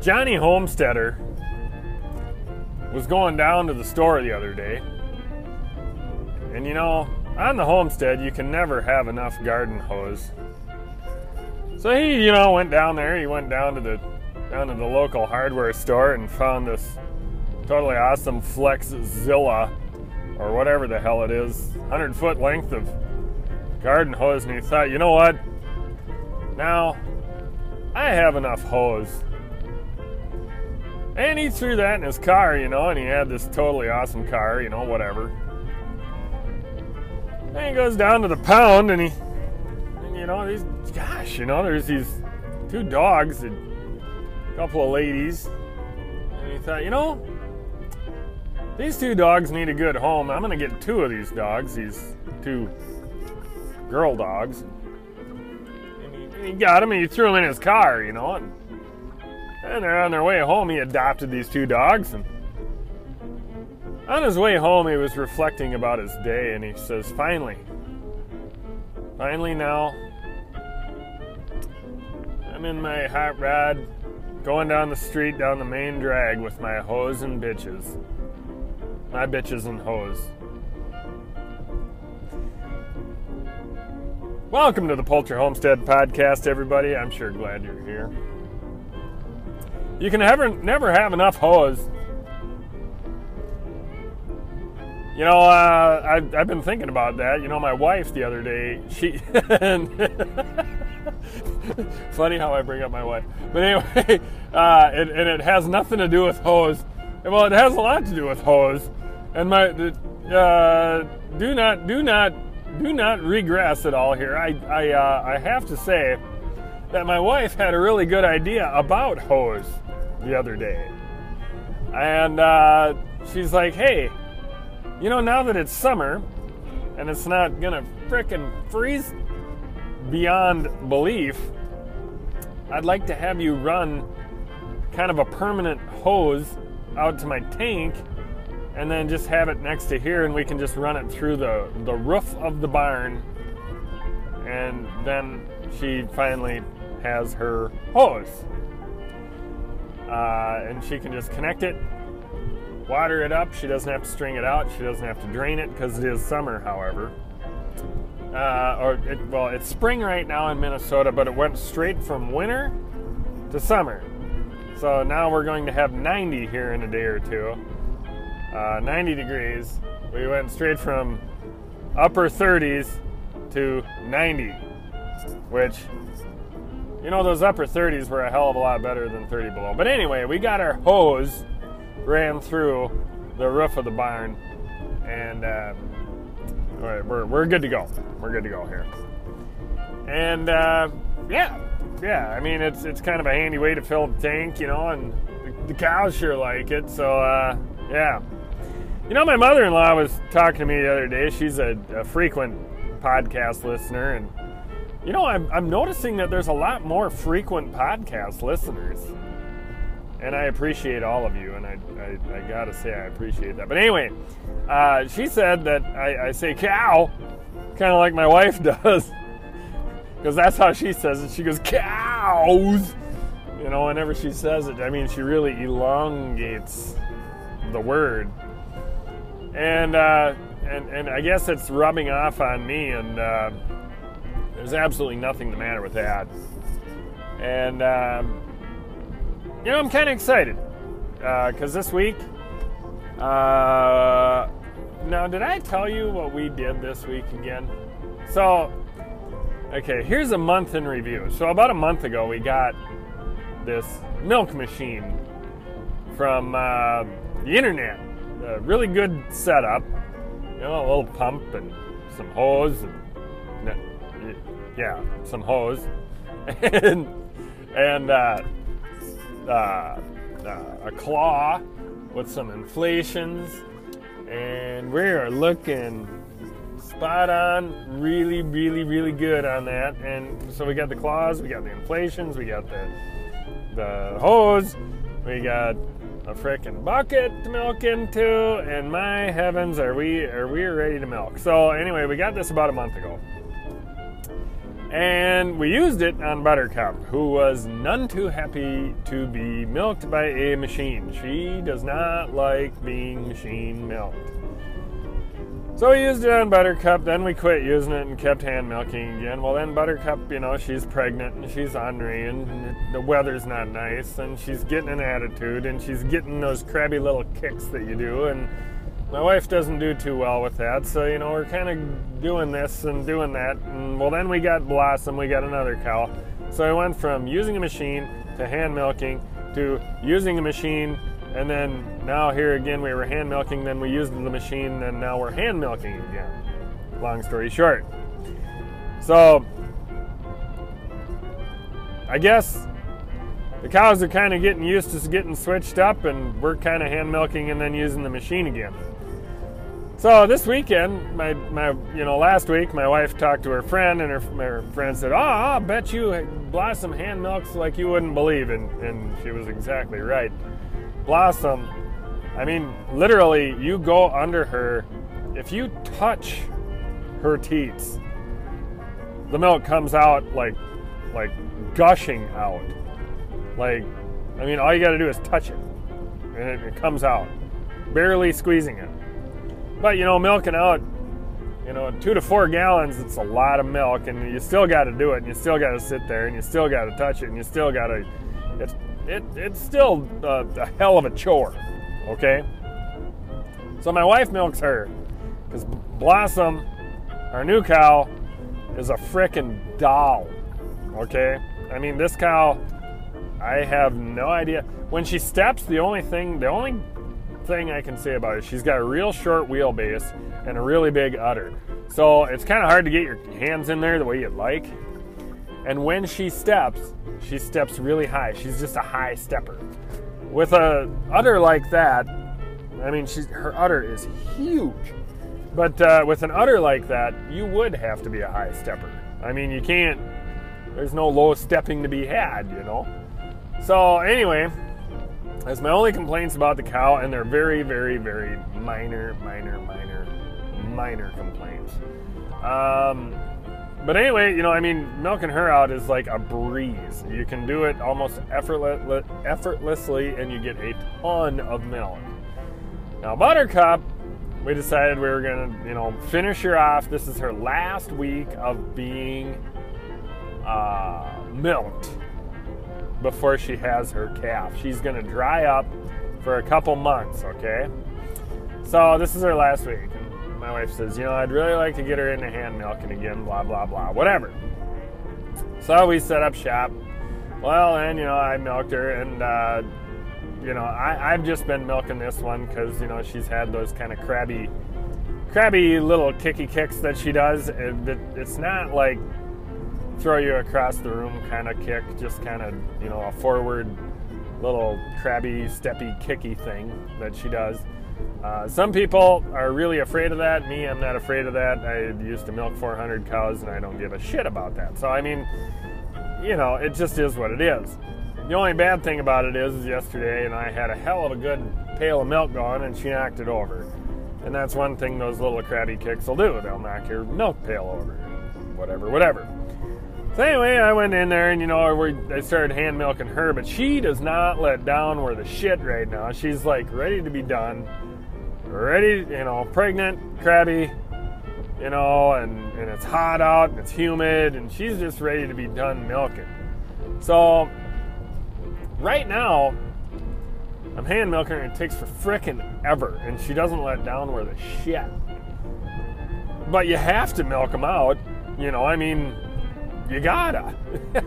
Johnny Homesteader was going down to the store the other day. And you know, on the homestead, you can never have enough garden hose. So he, you know, went down there. He went down to the down to the local hardware store and found this totally awesome Flexzilla or whatever the hell it is, 100 foot length of garden hose. And he thought, you know what? Now I have enough hose. And he threw that in his car, you know, and he had this totally awesome car, you know, whatever. And he goes down to the pound and he, and you know, these, gosh, you know, there's these two dogs and a couple of ladies. And he thought, you know, these two dogs need a good home. I'm going to get two of these dogs, these two girl dogs. And he, and he got them and he threw them in his car, you know, and, and they're on their way home. He adopted these two dogs and on his way home, he was reflecting about his day and he says, Finally, finally now, I'm in my hot rod going down the street down the main drag with my hose and bitches. My bitches and hose. Welcome to the Poultry Homestead Podcast, everybody. I'm sure glad you're here. You can never, never have enough hose You know, uh, I've, I've been thinking about that. You know, my wife the other day, she. funny how I bring up my wife. But anyway, uh, it, and it has nothing to do with hose. Well, it has a lot to do with hose. And my. Uh, do not, do not, do not regress at all here. I, I, uh, I have to say that my wife had a really good idea about hose the other day. And uh, she's like, hey, you know, now that it's summer and it's not gonna frickin' freeze beyond belief, I'd like to have you run kind of a permanent hose out to my tank and then just have it next to here and we can just run it through the, the roof of the barn and then she finally has her hose uh, and she can just connect it water it up. She doesn't have to string it out. She doesn't have to drain it because it is summer, however. Uh, or it, well, it's spring right now in Minnesota, but it went straight from winter to summer. So now we're going to have 90 here in a day or two. Uh, 90 degrees. We went straight from upper 30s to 90, which, you know, those upper 30s were a hell of a lot better than 30 below. But anyway, we got our hose ran through the roof of the barn, and uh, we're, we're good to go. We're good to go here. And uh, yeah, yeah, I mean it's it's kind of a handy way to fill the tank, you know, and the, the cows sure like it. So uh, yeah, you know, my mother-in-law was talking to me the other day. She's a, a frequent podcast listener, and you know, I'm, I'm noticing that there's a lot more frequent podcast listeners and I appreciate all of you, and I, I, I gotta say I appreciate that. But anyway, uh, she said that I, I say cow, kind of like my wife does, because that's how she says it. She goes cows, you know. Whenever she says it, I mean she really elongates the word, and uh, and and I guess it's rubbing off on me, and uh, there's absolutely nothing the matter with that, and. Um, you know, I'm kind of excited because uh, this week. Uh, now, did I tell you what we did this week again? So, okay, here's a month in review. So, about a month ago, we got this milk machine from uh, the internet. A really good setup. You know, a little pump and some hose and yeah, some hose and and uh, uh, uh, a claw with some inflations, and we're looking spot on, really, really, really good on that. And so we got the claws, we got the inflations, we got the the hose, we got a freaking bucket to milk into, and my heavens, are we are we ready to milk? So anyway, we got this about a month ago, And we used it on Buttercup, who was none too happy to be milked by a machine. She does not like being machine milked. So we used it on Buttercup, then we quit using it and kept hand milking again. Well, then Buttercup, you know, she's pregnant and she's ornery and the weather's not nice and she's getting an attitude and she's getting those crabby little kicks that you do. And my wife doesn't do too well with that. So, you know, we're kind of doing this and doing that. And well, then we got Blossom, we got another cow. So I went from using a machine to hand milking to using a machine and then now here again we were hand milking, then we used the machine, and now we're hand milking again. Long story short. So I guess the cows are kind of getting used to getting switched up, and we're kind of hand milking and then using the machine again. So this weekend, my, my you know last week, my wife talked to her friend, and her, her friend said, ah, "Oh, I bet you Blossom hand milks like you wouldn't believe," and and she was exactly right. Blossom, I mean, literally, you go under her. If you touch her teats, the milk comes out like, like gushing out. Like, I mean, all you got to do is touch it, and it, it comes out, barely squeezing it. But you know, milking out, you know, two to four gallons, it's a lot of milk, and you still got to do it, and you still got to sit there, and you still got to touch it, and you still got to. It's it, it's still a, a hell of a chore, okay? So my wife milks her because Blossom, our new cow, is a freaking doll, okay? I mean, this cow, I have no idea. When she steps, the only thing, the only thing I can say about it, she's got a real short wheelbase and a really big udder. So it's kind of hard to get your hands in there the way you'd like. And when she steps, she steps really high. She's just a high stepper. With a udder like that, I mean, she's, her udder is huge. But uh, with an udder like that, you would have to be a high stepper. I mean, you can't, there's no low stepping to be had, you know? So, anyway, that's my only complaints about the cow, and they're very, very, very minor, minor, minor, minor complaints. Um, but anyway, you know, I mean, milking her out is like a breeze. You can do it almost effortless, effortlessly, and you get a ton of milk. Now, Buttercup, we decided we were gonna, you know, finish her off. This is her last week of being uh, milked before she has her calf. She's gonna dry up for a couple months, okay? So this is her last week And my wife says, you know, I'd really like to get her into hand milking again, blah, blah, blah, whatever. So we set up shop. Well, and, you know, I milked her, and, uh, you know, I, I've just been milking this one because, you know, she's had those kind of crabby, crabby little kicky kicks that she does. It, it, it's not like throw you across the room kind of kick, just kind of, you know, a forward little crabby, steppy, kicky thing that she does. Uh, some people are really afraid of that. Me, I'm not afraid of that. I used to milk 400 cows and I don't give a shit about that. So, I mean, you know, it just is what it is. The only bad thing about it is, is yesterday, and I had a hell of a good pail of milk going, and she knocked it over. And that's one thing those little crabby kicks will do. They'll knock your milk pail over. Whatever, whatever. So anyway, I went in there and you know I started hand milking her, but she does not let down where the shit right now. She's like ready to be done ready, you know, pregnant, crabby, you know, and, and it's hot out and it's humid, and she's just ready to be done milking. So, right now, I'm hand milking her and it takes for frickin' ever, and she doesn't let down where the shit. But you have to milk them out, you know, I mean, you gotta.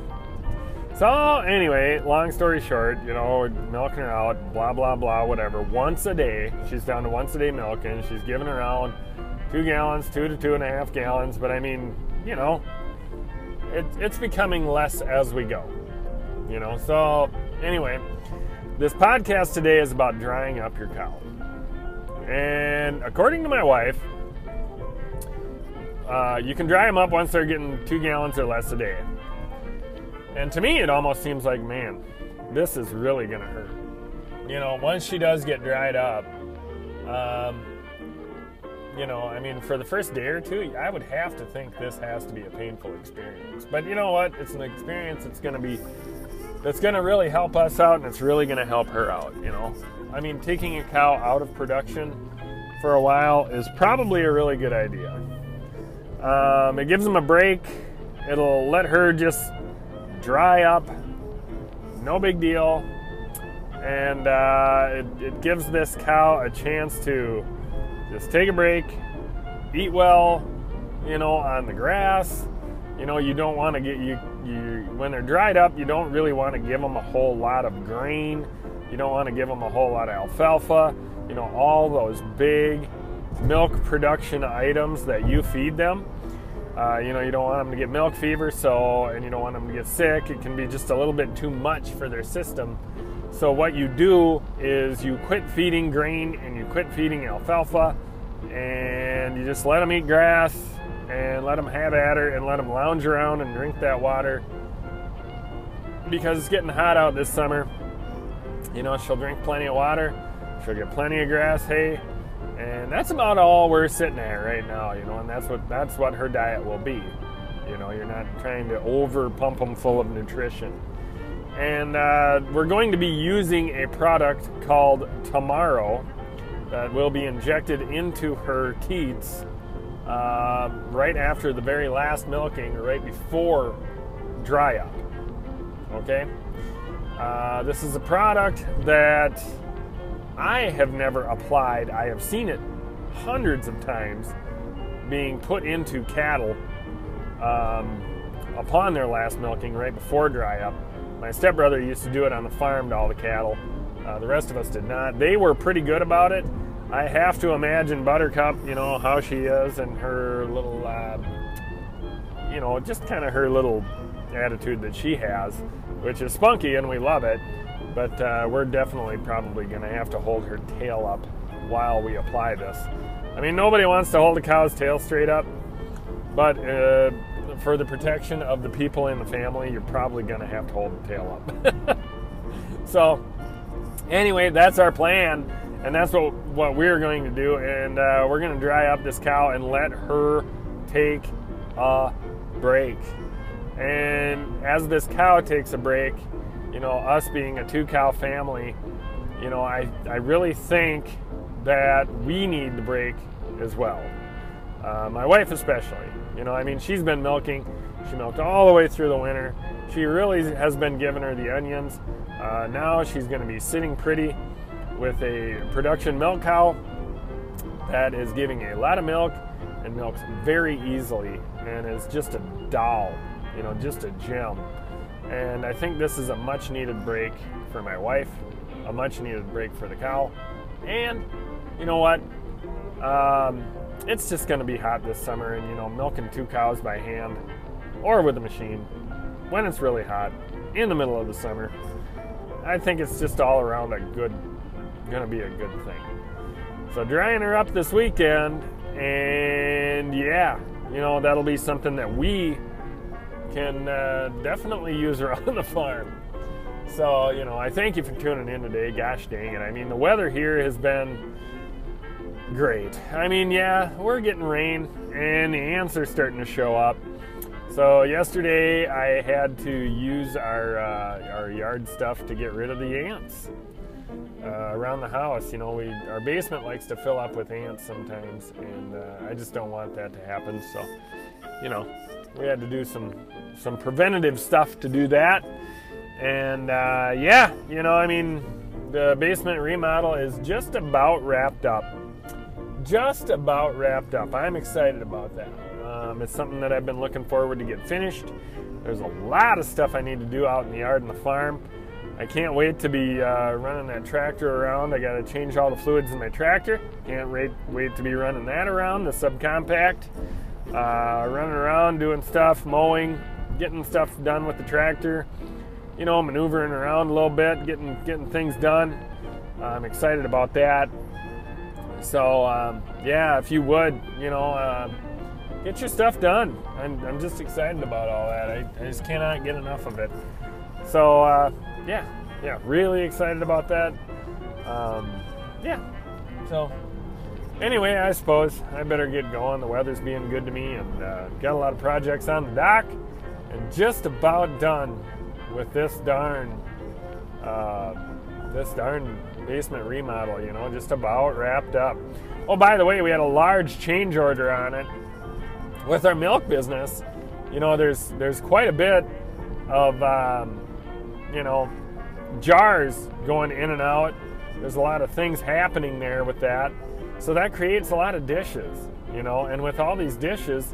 So anyway, long story short, you know, milking her out, blah blah blah, whatever. Once a day, she's down to once a day milking. She's giving around two gallons, two to two and a half gallons. But I mean, you know, it, it's becoming less as we go. You know, so anyway, this podcast today is about drying up your cow. And according to my wife, uh, you can dry them up once they're getting two gallons or less a day. And to me, it almost seems like, man, this is really to hurt. You know, once she does get dried up, um, you know, I mean, for the first day or two, I would have to think this has to be a painful experience. But you know what? It's an experience that's to be that's going to really help us out, and it's really going to help her out. You know, I mean, taking a cow out of production for a while is probably a really good idea. Um, it gives them a break. It'll let her just dry up. No big deal. And uh, it, it gives this cow a chance to just take a break, eat well, you know, on the grass. You know, you don't want to get you you when they're dried up, you don't really want to give them a whole lot of grain. You don't want to give them a whole lot of alfalfa. You know, all those big milk production items that you feed them. Uh, you know, you don't want them to get milk fever, so and you don't want them to get sick. It can be just a little bit too much for their system. So what you do is you quit feeding grain and you quit feeding alfalfa, and you just let them eat grass and let them have at her and let them lounge around and drink that water because it's getting hot out this summer. You know, she'll drink plenty of water, she'll get plenty of grass, hay, and that's about all we're sitting at right now. You know, and that's what that's what her diet will be. You know, you're not trying to over pump them full of nutrition. And uh, we're going to be using a product called Tomorrow that will be injected into her teats uh, right after the very last milking, or right before dry up. Okay? Uh, this is a product that I have never applied. I have seen it hundreds of times being put into cattle um, upon their last milking right before dry up. My stepbrother used to do it on the farm to all the cattle. Uh, the rest of us did not. They were pretty good about it. I have to imagine Buttercup, you know, how she is and her little, uh, you know, just kind of her little attitude that she has, which is spunky and we love it. But uh, we're definitely probably going to have to hold her tail up while we apply this. I mean, nobody wants to hold a cow's tail straight up, but uh, for the protection of the people in the family, you're probably going to have to hold the tail up. so, anyway, that's our plan and that's what what we're going to do. And uh, we're going to dry up this cow and let her take a break. And as this cow takes a break, you know, us being a two cow family, you know, I I really think that we need the break as well. Uh, my wife especially. You know, I mean, she's been milking. She milked all the way through the winter. She really has been giving her the onions. Uh, now she's going to be sitting pretty with a production milk cow that is giving a lot of milk and milks very easily and is just a doll, you know, just a gem. And I think this is a much needed break for my wife, a much needed break for the cow. And you know what? Um, it's just going to be hot this summer, and you know, milking two cows by hand or with a machine when it's really hot in the middle of the summer, I think it's just all around a good to be a good thing. So drying her up this weekend, and yeah, you know that'll be something that we can uh, definitely use around the farm. So you know, I thank you for tuning in today. Gosh dang it! I mean, the weather here has been great. I mean, yeah, we're getting rain, and the ants are starting to show up. So yesterday I had to use our uh, our yard stuff to get rid of the ants uh, around the house. You know, we our basement likes to fill up with ants sometimes, and uh, I just don't want that to happen. So, you know, we had to do some some preventative stuff to do that. And uh, yeah, you know, I mean, the basement remodel is just about wrapped up. Just about wrapped up. I'm excited about that. Um, it's something that I've been looking forward to get finished. There's a lot of stuff I need to do out in the yard and the farm. I can't wait to be uh, running that tractor around. I got to change all the fluids in my tractor. Can't wait, wait to be running that around, the subcompact. Uh, running around, doing stuff, mowing, getting stuff done with the tractor. You know, maneuvering around a little bit, getting getting things done. I'm excited about that. So um, yeah, if you would, you know, uh, get your stuff done. I'm, I'm just excited about all that. I, I just cannot get enough of it. So uh, yeah, yeah, really excited about that. Um, yeah. So anyway, I suppose I better get going. The weather's being good to me, and uh, got a lot of projects on the dock, and just about done with this darn uh, this darn basement remodel. You know, just about wrapped up. Oh, by the way, we had a large change order on it with our milk business. You know, there's there's quite a bit of um, you know jars going in and out. There's a lot of things happening there with that. So that creates a lot of dishes, you know, and with all these dishes,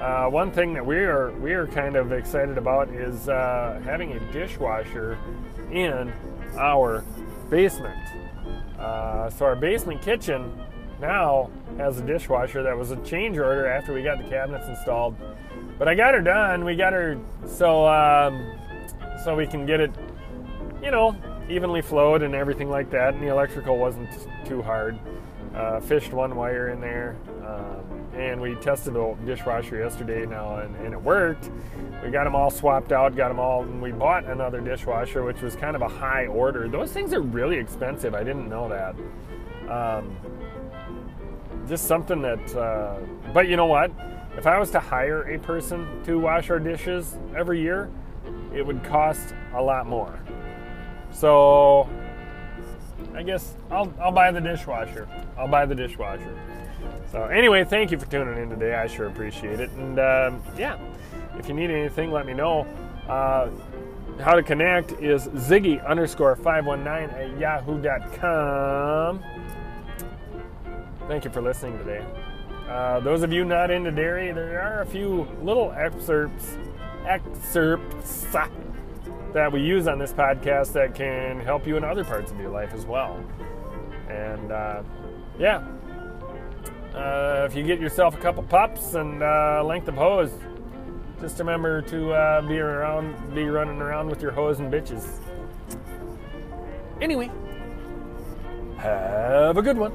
uh, one thing that we are we are kind of excited about is uh, having a dishwasher in our basement. Uh, so our basement kitchen now has a dishwasher that was a change order after we got the cabinets installed. But I got her done. We got her so um, so we can get it, you know, evenly flowed and everything like that. And the electrical wasn't too hard. Uh, fished one wire in there, um, and we tested the dishwasher yesterday now, and, and, it worked. We got them all swapped out, got them all, and we bought another dishwasher, which was kind of a high order. Those things are really expensive. I didn't know that. Um, just something that, uh, but you know what? If I was to hire a person to wash our dishes every year, it would cost a lot more. So I guess I'll, I'll buy the dishwasher. I'll buy the dishwasher. So anyway, thank you for tuning in today. I sure appreciate it. And um, yeah, if you need anything, let me know. Uh, how to connect is Ziggy underscore 519 at yahoo.com. Thank you for listening today. Uh, those of you not into dairy, there are a few little excerpts excerpts that we use on this podcast that can help you in other parts of your life as well. And uh, yeah, uh, if you get yourself a couple pups and uh, length of hose, just remember to uh, be around, be running around with your hose and bitches. Anyway, have a good one.